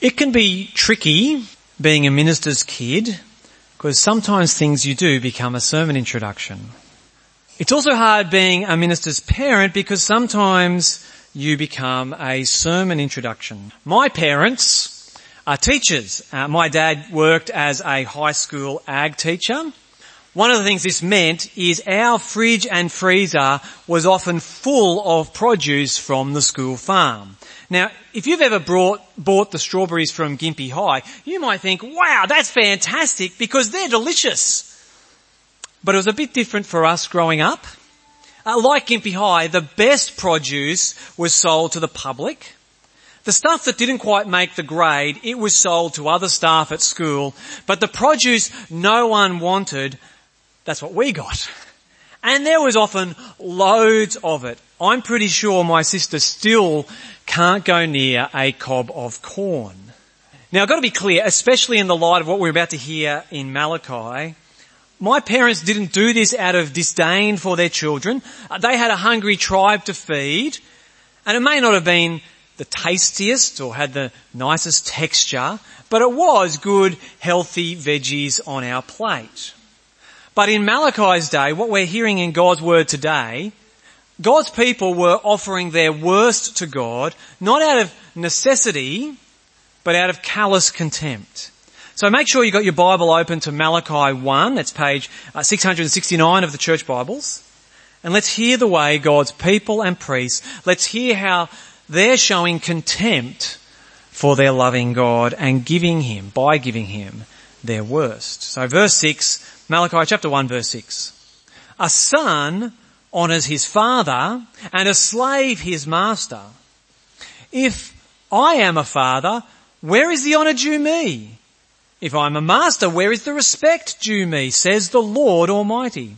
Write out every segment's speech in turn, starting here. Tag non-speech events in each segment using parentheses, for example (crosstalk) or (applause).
It can be tricky being a minister's kid because sometimes things you do become a sermon introduction. It's also hard being a minister's parent because sometimes you become a sermon introduction. My parents are teachers. Uh, my dad worked as a high school ag teacher. One of the things this meant is our fridge and freezer was often full of produce from the school farm. Now, if you've ever brought, bought the strawberries from Gympie High, you might think, wow, that's fantastic because they're delicious. But it was a bit different for us growing up. Uh, like Gympie High, the best produce was sold to the public. The stuff that didn't quite make the grade, it was sold to other staff at school. But the produce no one wanted, that's what we got. And there was often loads of it. I'm pretty sure my sister still can't go near a cob of corn. Now I've got to be clear, especially in the light of what we're about to hear in Malachi, my parents didn't do this out of disdain for their children. They had a hungry tribe to feed, and it may not have been the tastiest or had the nicest texture, but it was good, healthy veggies on our plate. But in Malachi's day, what we're hearing in God's word today, God's people were offering their worst to God, not out of necessity, but out of callous contempt. So make sure you've got your Bible open to Malachi 1. That's page uh, 669 of the church Bibles. And let's hear the way God's people and priests, let's hear how they're showing contempt for their loving God and giving Him, by giving Him, their worst. So verse 6, Malachi chapter 1 verse 6. A son honours his father and a slave his master. If I am a father, where is the honour due me? If I'm a master, where is the respect due me, says the Lord Almighty.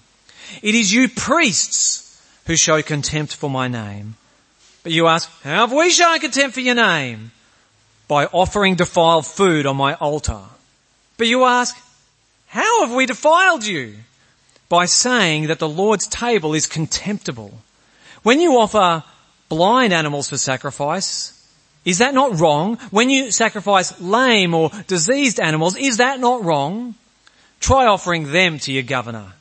It is you priests who show contempt for my name. But you ask, how have we shown contempt for your name? By offering defiled food on my altar. But you ask, how have we defiled you? By saying that the Lord's table is contemptible. When you offer blind animals for sacrifice, is that not wrong? When you sacrifice lame or diseased animals, is that not wrong? Try offering them to your governor.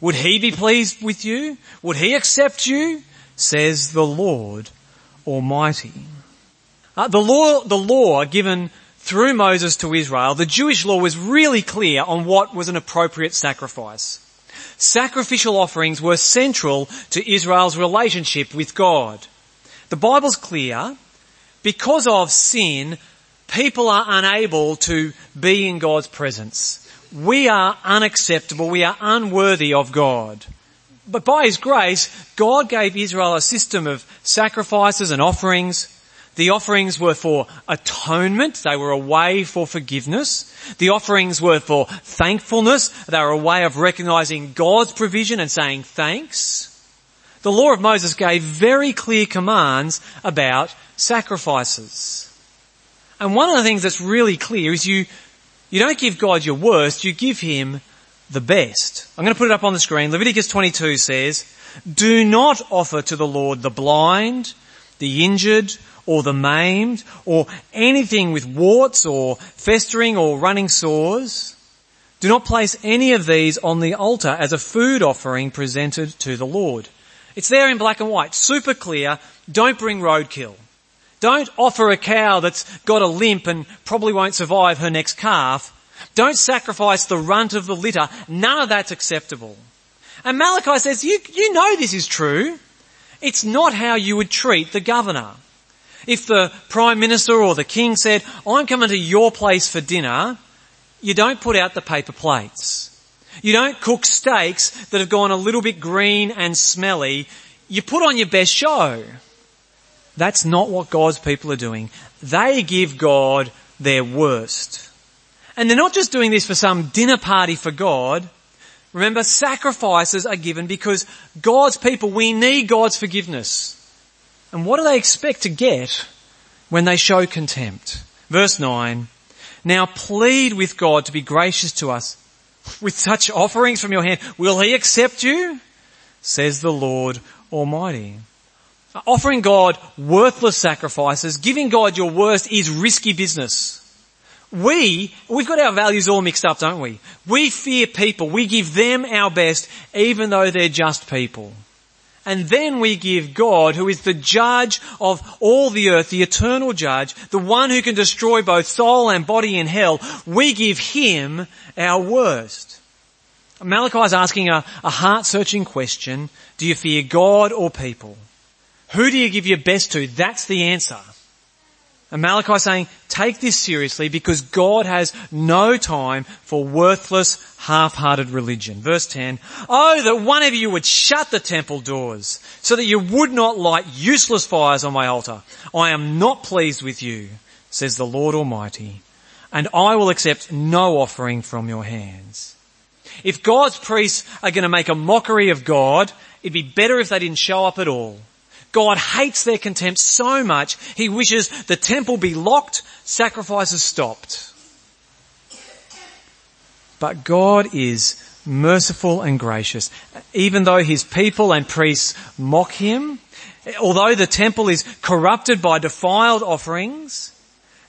Would he be pleased with you? Would he accept you? Says the Lord Almighty. Uh, the law, the law given through Moses to Israel, the Jewish law was really clear on what was an appropriate sacrifice. Sacrificial offerings were central to Israel's relationship with God. The Bible's clear because of sin, people are unable to be in God's presence. We are unacceptable. We are unworthy of God. But by His grace, God gave Israel a system of sacrifices and offerings. The offerings were for atonement. They were a way for forgiveness. The offerings were for thankfulness. They were a way of recognizing God's provision and saying thanks. The law of Moses gave very clear commands about sacrifices. And one of the things that's really clear is you, you don't give God your worst, you give Him the best. I'm going to put it up on the screen. Leviticus 22 says, do not offer to the Lord the blind, the injured, or the maimed, or anything with warts or festering or running sores. Do not place any of these on the altar as a food offering presented to the Lord. It's there in black and white, super clear. Don't bring roadkill. Don't offer a cow that's got a limp and probably won't survive her next calf. Don't sacrifice the runt of the litter. None of that's acceptable. And Malachi says, you, you know this is true. It's not how you would treat the governor. If the prime minister or the king said, I'm coming to your place for dinner, you don't put out the paper plates. You don't cook steaks that have gone a little bit green and smelly. You put on your best show. That's not what God's people are doing. They give God their worst. And they're not just doing this for some dinner party for God. Remember, sacrifices are given because God's people, we need God's forgiveness. And what do they expect to get when they show contempt? Verse 9. Now plead with God to be gracious to us with such offerings from your hand. Will He accept you? Says the Lord Almighty. Offering God worthless sacrifices, giving God your worst is risky business. we, we've got our values all mixed up, don't we? We fear people. We give them our best, even though they're just people. And then we give God, who is the judge of all the earth, the eternal judge, the one who can destroy both soul and body in hell, we give him our worst. Malachi is asking a, a heart-searching question. Do you fear God or people? Who do you give your best to? That's the answer. And Malachi saying, take this seriously because God has no time for worthless, half-hearted religion. Verse 10, Oh, that one of you would shut the temple doors so that you would not light useless fires on my altar. I am not pleased with you, says the Lord Almighty, and I will accept no offering from your hands. If God's priests are going to make a mockery of God, it'd be better if they didn't show up at all. God hates their contempt so much, he wishes the temple be locked, sacrifices stopped. But God is merciful and gracious. Even though his people and priests mock him, although the temple is corrupted by defiled offerings,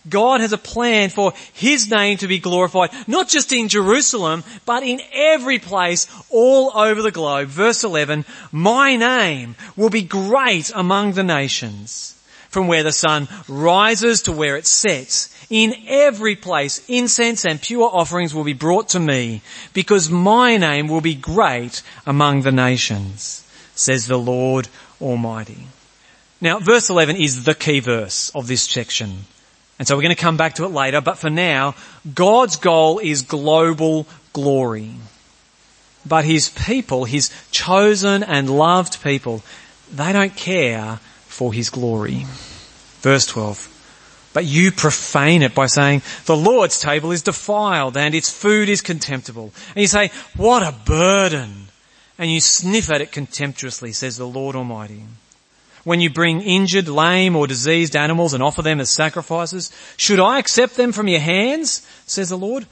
God has a plan for His name to be glorified, not just in Jerusalem, but in every place all over the globe. Verse 11, my name will be great among the nations. From where the sun rises to where it sets, in every place incense and pure offerings will be brought to me, because my name will be great among the nations, says the Lord Almighty. Now verse 11 is the key verse of this section. And so we're going to come back to it later, but for now, God's goal is global glory. But His people, His chosen and loved people, they don't care for His glory. Verse 12. But you profane it by saying, the Lord's table is defiled and its food is contemptible. And you say, what a burden. And you sniff at it contemptuously, says the Lord Almighty when you bring injured, lame or diseased animals and offer them as sacrifices? Should I accept them from your hands? says the Lord.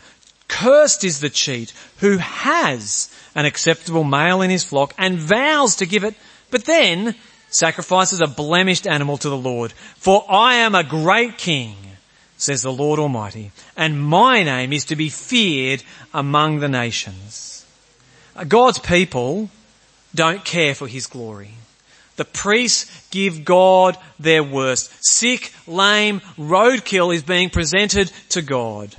Cursed is the cheat who has an acceptable male in his flock and vows to give it, but then sacrifices a blemished animal to the Lord. For I am a great king, says the Lord Almighty, and my name is to be feared among the nations. God's people don't care for his glory. The priests give God their worst. Sick, lame, roadkill is being presented to God.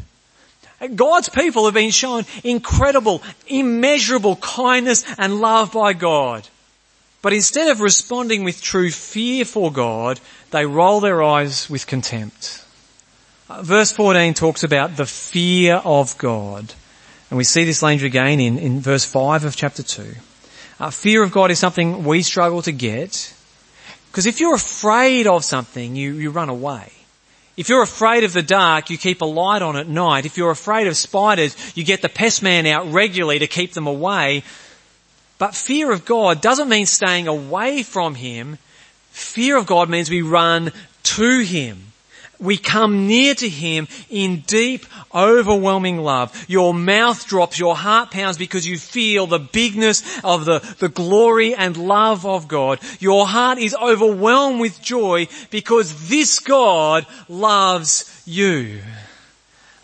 God's people have been shown incredible, immeasurable kindness and love by God. But instead of responding with true fear for God, they roll their eyes with contempt. Uh, verse 14 talks about the fear of God. And we see this language again in, in verse 5 of chapter 2. Uh, fear of God is something we struggle to get. Because if you're afraid of something, you, you run away. If you're afraid of the dark, you keep a light on at night. If you're afraid of spiders, you get the pest man out regularly to keep them away. But fear of God doesn't mean staying away from Him. Fear of God means we run to Him we come near to Him in deep, overwhelming love. Your mouth drops, your heart pounds because you feel the bigness of the, the glory and love of God. Your heart is overwhelmed with joy because this God loves you.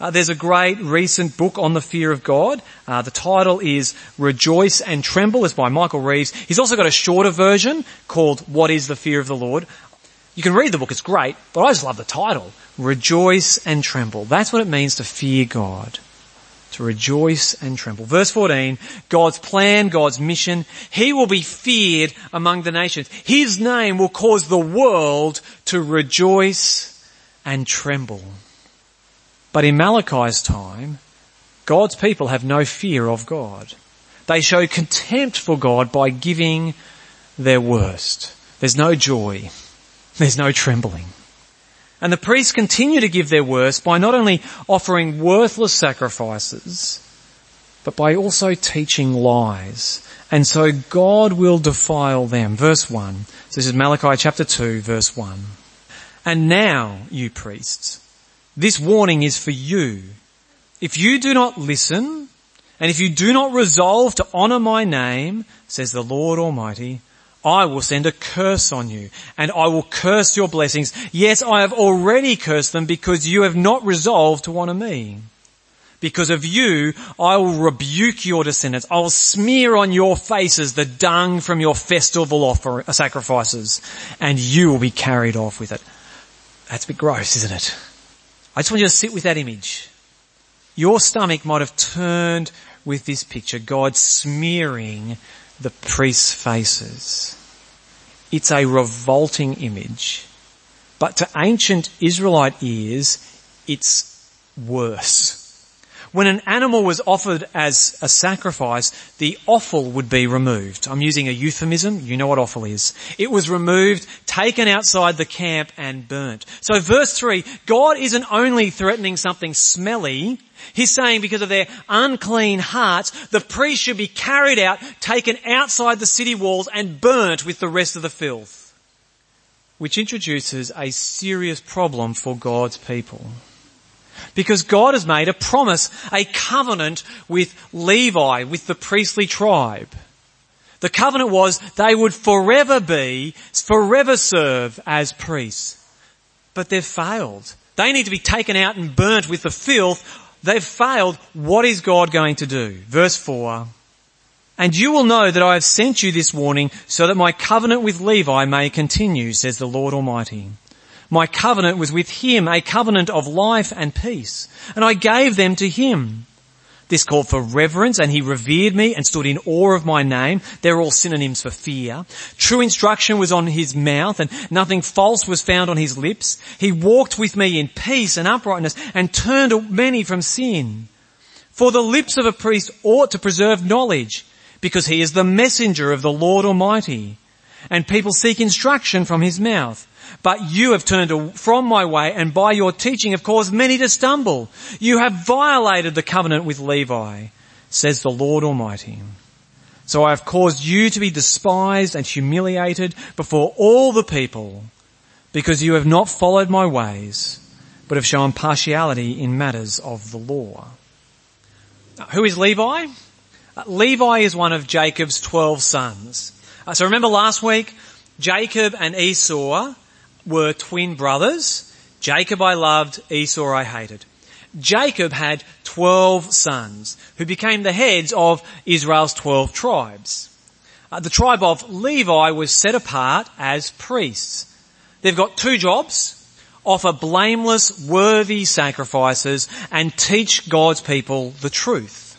Uh, there's a great recent book on the fear of God. Uh, the title is Rejoice and Tremble. It's by Michael Reeves. He's also got a shorter version called What is the Fear of the Lord. You can read the book, it's great, but I just love the title. Rejoice and tremble. That's what it means to fear God. To rejoice and tremble. Verse 14, God's plan, God's mission, He will be feared among the nations. His name will cause the world to rejoice and tremble. But in Malachi's time, God's people have no fear of God. They show contempt for God by giving their worst. There's no joy. There's no trembling. And the priests continue to give their worst by not only offering worthless sacrifices, but by also teaching lies. And so God will defile them. Verse 1. So this is Malachi chapter 2 verse 1. And now, you priests, this warning is for you. If you do not listen, and if you do not resolve to honour my name, says the Lord Almighty, I will send a curse on you and I will curse your blessings. Yes, I have already cursed them because you have not resolved to honor me. Because of you, I will rebuke your descendants. I will smear on your faces the dung from your festival offer, uh, sacrifices and you will be carried off with it. That's a bit gross, isn't it? I just want you to sit with that image. Your stomach might have turned with this picture, God smearing the priests' faces. It's a revolting image. But to ancient Israelite ears, it's worse. When an animal was offered as a sacrifice, the offal would be removed. I'm using a euphemism. You know what offal is. It was removed, taken outside the camp and burnt. So verse three, God isn't only threatening something smelly, He's saying because of their unclean hearts, the priest should be carried out, taken outside the city walls and burnt with the rest of the filth. Which introduces a serious problem for God's people. Because God has made a promise, a covenant with Levi, with the priestly tribe. The covenant was they would forever be, forever serve as priests. But they've failed. They need to be taken out and burnt with the filth. They've failed. What is God going to do? Verse 4. And you will know that I have sent you this warning so that my covenant with Levi may continue, says the Lord Almighty. My covenant was with him, a covenant of life and peace, and I gave them to him. This called for reverence and he revered me and stood in awe of my name. They're all synonyms for fear. True instruction was on his mouth and nothing false was found on his lips. He walked with me in peace and uprightness and turned many from sin. For the lips of a priest ought to preserve knowledge because he is the messenger of the Lord Almighty and people seek instruction from his mouth. But you have turned from my way and by your teaching have caused many to stumble. You have violated the covenant with Levi, says the Lord Almighty. So I have caused you to be despised and humiliated before all the people because you have not followed my ways, but have shown partiality in matters of the law. Who is Levi? Uh, Levi is one of Jacob's 12 sons. Uh, so remember last week, Jacob and Esau were twin brothers. Jacob I loved, Esau I hated. Jacob had 12 sons who became the heads of Israel's 12 tribes. Uh, the tribe of Levi was set apart as priests. They've got two jobs, offer blameless, worthy sacrifices and teach God's people the truth.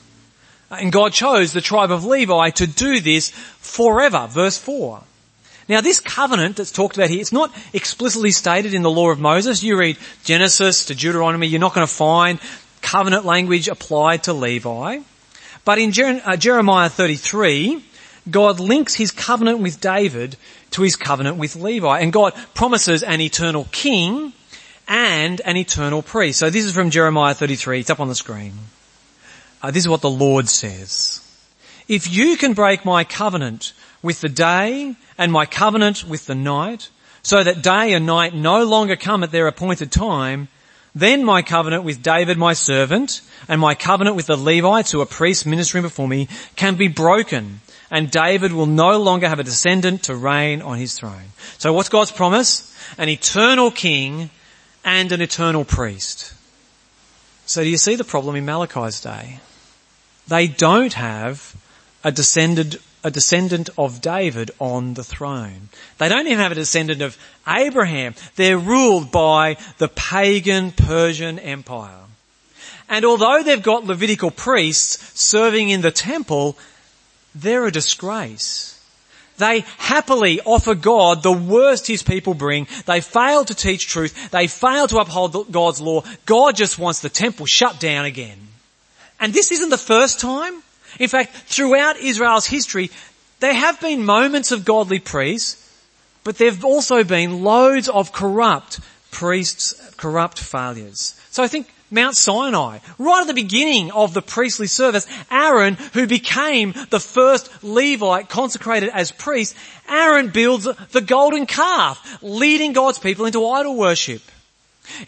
And God chose the tribe of Levi to do this forever. Verse 4. Now this covenant that's talked about here, it's not explicitly stated in the law of Moses. You read Genesis to Deuteronomy, you're not going to find covenant language applied to Levi. But in uh, Jeremiah 33, God links his covenant with David to his covenant with Levi. And God promises an eternal king and an eternal priest. So this is from Jeremiah 33. It's up on the screen. Uh, this is what the Lord says. If you can break my covenant with the day and my covenant with the night, so that day and night no longer come at their appointed time, then my covenant with David my servant and my covenant with the Levites who are priests ministering before me can be broken and David will no longer have a descendant to reign on his throne. So what's God's promise? An eternal king and an eternal priest. So do you see the problem in Malachi's day? They don't have a descendant a descendant of David on the throne. They don't even have a descendant of Abraham. They're ruled by the pagan Persian Empire. And although they've got Levitical priests serving in the temple, they're a disgrace. They happily offer God the worst his people bring. They fail to teach truth. They fail to uphold God's law. God just wants the temple shut down again. And this isn't the first time. In fact, throughout Israel's history, there have been moments of godly priests, but there have also been loads of corrupt priests, corrupt failures. So I think Mount Sinai, right at the beginning of the priestly service, Aaron, who became the first Levite consecrated as priest, Aaron builds the golden calf, leading God's people into idol worship.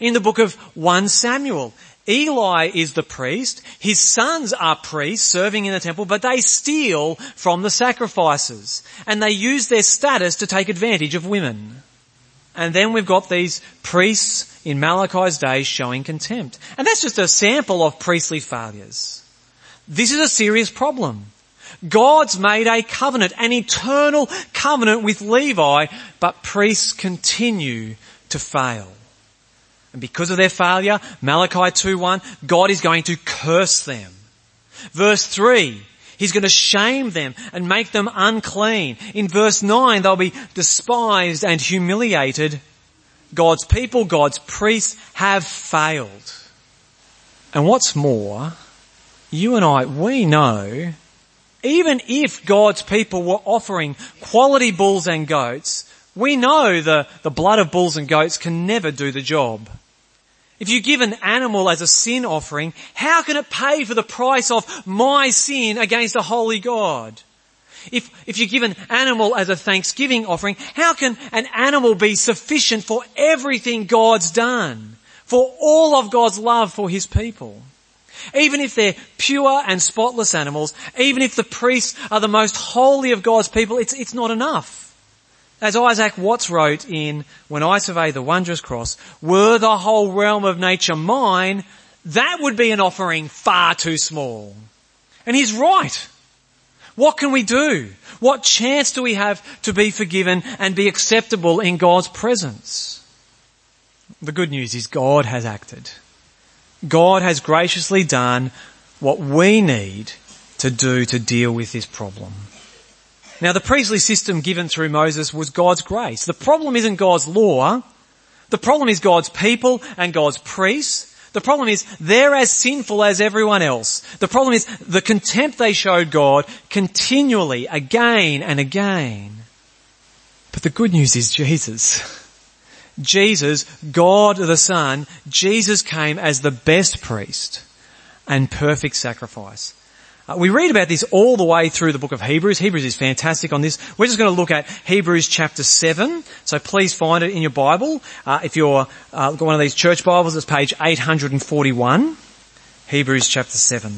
In the book of 1 Samuel, Eli is the priest, his sons are priests serving in the temple, but they steal from the sacrifices and they use their status to take advantage of women. And then we've got these priests in Malachi's days showing contempt. And that's just a sample of priestly failures. This is a serious problem. God's made a covenant, an eternal covenant with Levi, but priests continue to fail. And because of their failure, Malachi 2.1, God is going to curse them. Verse 3, He's going to shame them and make them unclean. In verse 9, they'll be despised and humiliated. God's people, God's priests have failed. And what's more, you and I, we know, even if God's people were offering quality bulls and goats, we know the, the blood of bulls and goats can never do the job. If you give an animal as a sin offering, how can it pay for the price of my sin against a holy God? If, if you give an animal as a thanksgiving offering, how can an animal be sufficient for everything God's done? For all of God's love for His people? Even if they're pure and spotless animals, even if the priests are the most holy of God's people, it's, it's not enough. As Isaac Watts wrote in When I Survey the Wondrous Cross, were the whole realm of nature mine, that would be an offering far too small. And he's right. What can we do? What chance do we have to be forgiven and be acceptable in God's presence? The good news is God has acted. God has graciously done what we need to do to deal with this problem. Now the priestly system given through Moses was God's grace. The problem isn't God's law. The problem is God's people and God's priests. The problem is they're as sinful as everyone else. The problem is the contempt they showed God continually, again and again. But the good news is Jesus. (laughs) Jesus, God the Son, Jesus came as the best priest and perfect sacrifice. Uh, we read about this all the way through the book of Hebrews. Hebrews is fantastic on this. We're just going to look at Hebrews chapter 7. So please find it in your Bible. Uh, if you've uh, got one of these church Bibles, it's page 841. Hebrews chapter 7.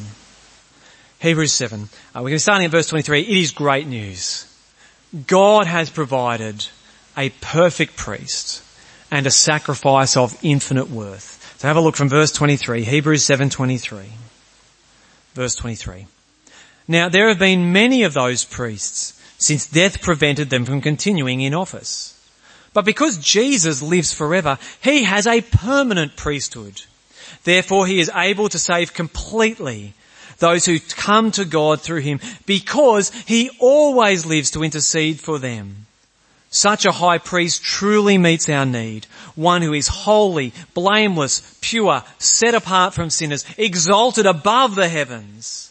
Hebrews 7. Uh, we're going to start in verse 23. It is great news. God has provided a perfect priest and a sacrifice of infinite worth. So have a look from verse 23, Hebrews 7:23. Verse 23. Now there have been many of those priests since death prevented them from continuing in office. But because Jesus lives forever, he has a permanent priesthood. Therefore he is able to save completely those who come to God through him because he always lives to intercede for them. Such a high priest truly meets our need. One who is holy, blameless, pure, set apart from sinners, exalted above the heavens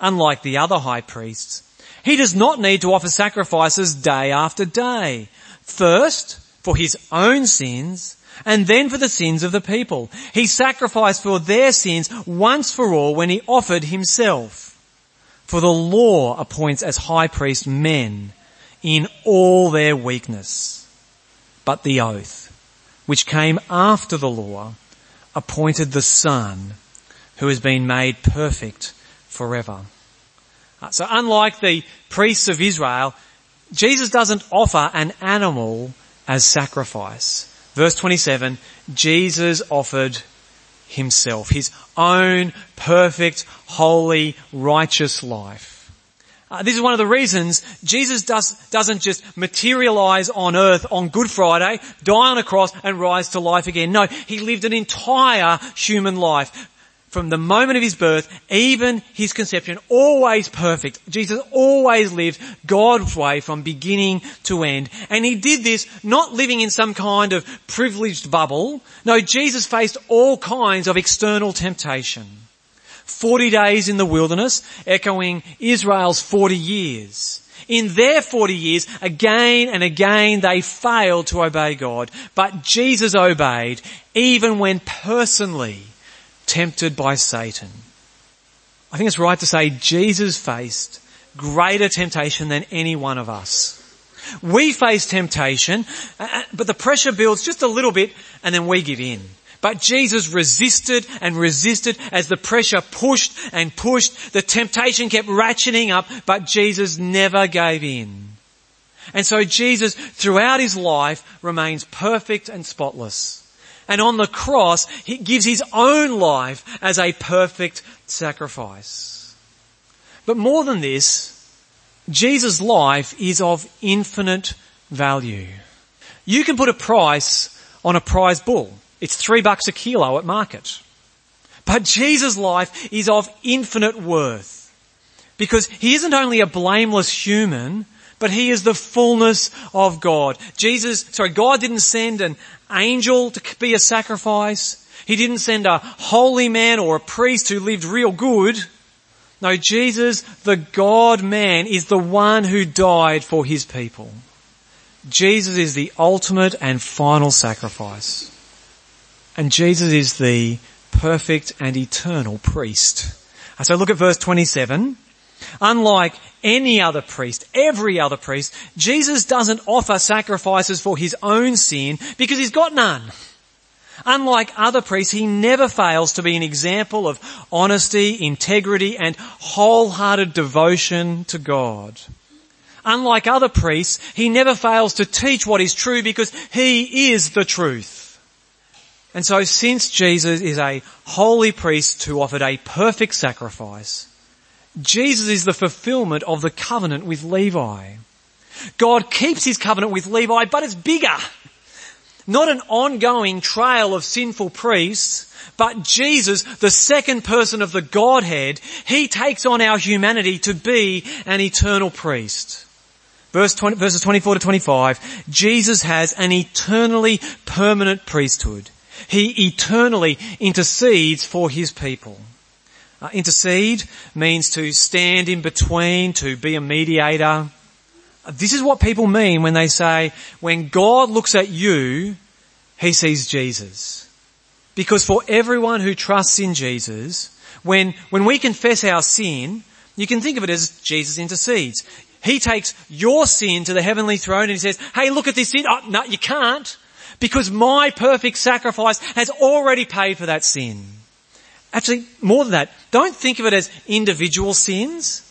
unlike the other high priests. He does not need to offer sacrifices day after day. First, for his own sins, and then for the sins of the people. He sacrificed for their sins once for all when he offered himself. For the law appoints as high priest men in all their weakness. But the oath, which came after the law, appointed the Son, who has been made perfect forever. Uh, so unlike the priests of Israel, Jesus doesn't offer an animal as sacrifice. Verse 27, Jesus offered himself, his own perfect, holy, righteous life. Uh, this is one of the reasons Jesus does, doesn't just materialize on earth on Good Friday, die on a cross and rise to life again. No, he lived an entire human life from the moment of his birth, even his conception, always perfect. Jesus always lived God's way from beginning to end. And he did this not living in some kind of privileged bubble. No, Jesus faced all kinds of external temptation. 40 days in the wilderness, echoing Israel's 40 years. In their 40 years, again and again they failed to obey God. But Jesus obeyed, even when personally tempted by Satan. I think it's right to say Jesus faced greater temptation than any one of us. We face temptation, uh, uh, but the pressure builds just a little bit and then we give in. But Jesus resisted and resisted as the pressure pushed and pushed. The temptation kept ratcheting up, but Jesus never gave in. And so Jesus, throughout his life, remains perfect and spotless. And on the cross, he gives his own life as a perfect sacrifice. But more than this, Jesus' life is of infinite value. You can put a price on a prize bull. It's three bucks a kilo at market. But Jesus' life is of infinite worth. Because he isn't only a blameless human, but he is the fullness of God. Jesus, sorry, God didn't send an angel to be a sacrifice. He didn't send a holy man or a priest who lived real good. No, Jesus, the God man, is the one who died for his people. Jesus is the ultimate and final sacrifice. And Jesus is the perfect and eternal priest. So look at verse 27. Unlike any other priest, every other priest, Jesus doesn't offer sacrifices for his own sin because he's got none. Unlike other priests, he never fails to be an example of honesty, integrity, and wholehearted devotion to God. Unlike other priests, he never fails to teach what is true because he is the truth. And so since Jesus is a holy priest who offered a perfect sacrifice, Jesus is the fulfillment of the covenant with Levi. God keeps his covenant with Levi, but it's bigger. Not an ongoing trail of sinful priests, but Jesus, the second person of the Godhead, he takes on our humanity to be an eternal priest. Verse 20, verses 24 to 25, Jesus has an eternally permanent priesthood. He eternally intercedes for his people. Uh, intercede means to stand in between, to be a mediator. Uh, this is what people mean when they say, when God looks at you, he sees Jesus. Because for everyone who trusts in Jesus, when, when we confess our sin, you can think of it as Jesus intercedes. He takes your sin to the heavenly throne and he says, hey, look at this sin. Oh, no, you can't. Because my perfect sacrifice has already paid for that sin. Actually, more than that, don't think of it as individual sins.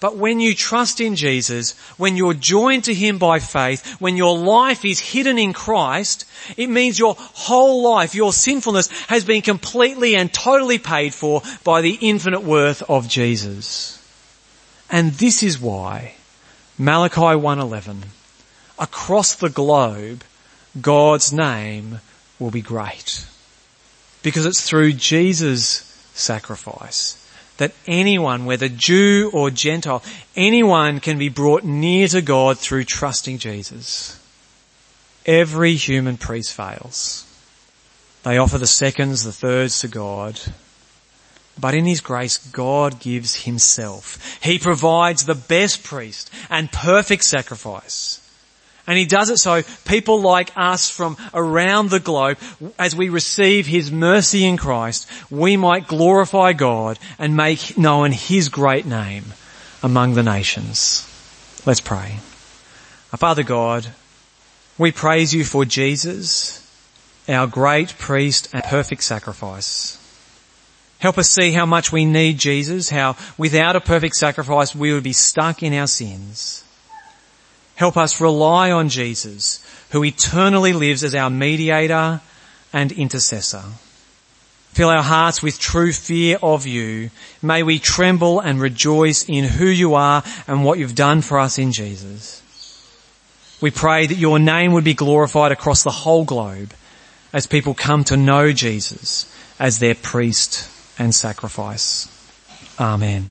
But when you trust in Jesus, when you're joined to Him by faith, when your life is hidden in Christ, it means your whole life, your sinfulness has been completely and totally paid for by the infinite worth of Jesus. And this is why Malachi 1:11 across the globe God's name will be great. Because it's through Jesus' sacrifice that anyone, whether Jew or Gentile, anyone can be brought near to God through trusting Jesus. Every human priest fails. They offer the seconds, the thirds to God. But in His grace, God gives Himself. He provides the best priest and perfect sacrifice. And he does it so people like us from around the globe, as we receive his mercy in Christ, we might glorify God and make known his great name among the nations. Let's pray. Our Father God, we praise you for Jesus, our great priest and perfect sacrifice. Help us see how much we need Jesus, how without a perfect sacrifice we would be stuck in our sins. Help us rely on Jesus, who eternally lives as our mediator and intercessor. Fill our hearts with true fear of you. May we tremble and rejoice in who you are and what you've done for us in Jesus. We pray that your name would be glorified across the whole globe as people come to know Jesus as their priest and sacrifice. Amen.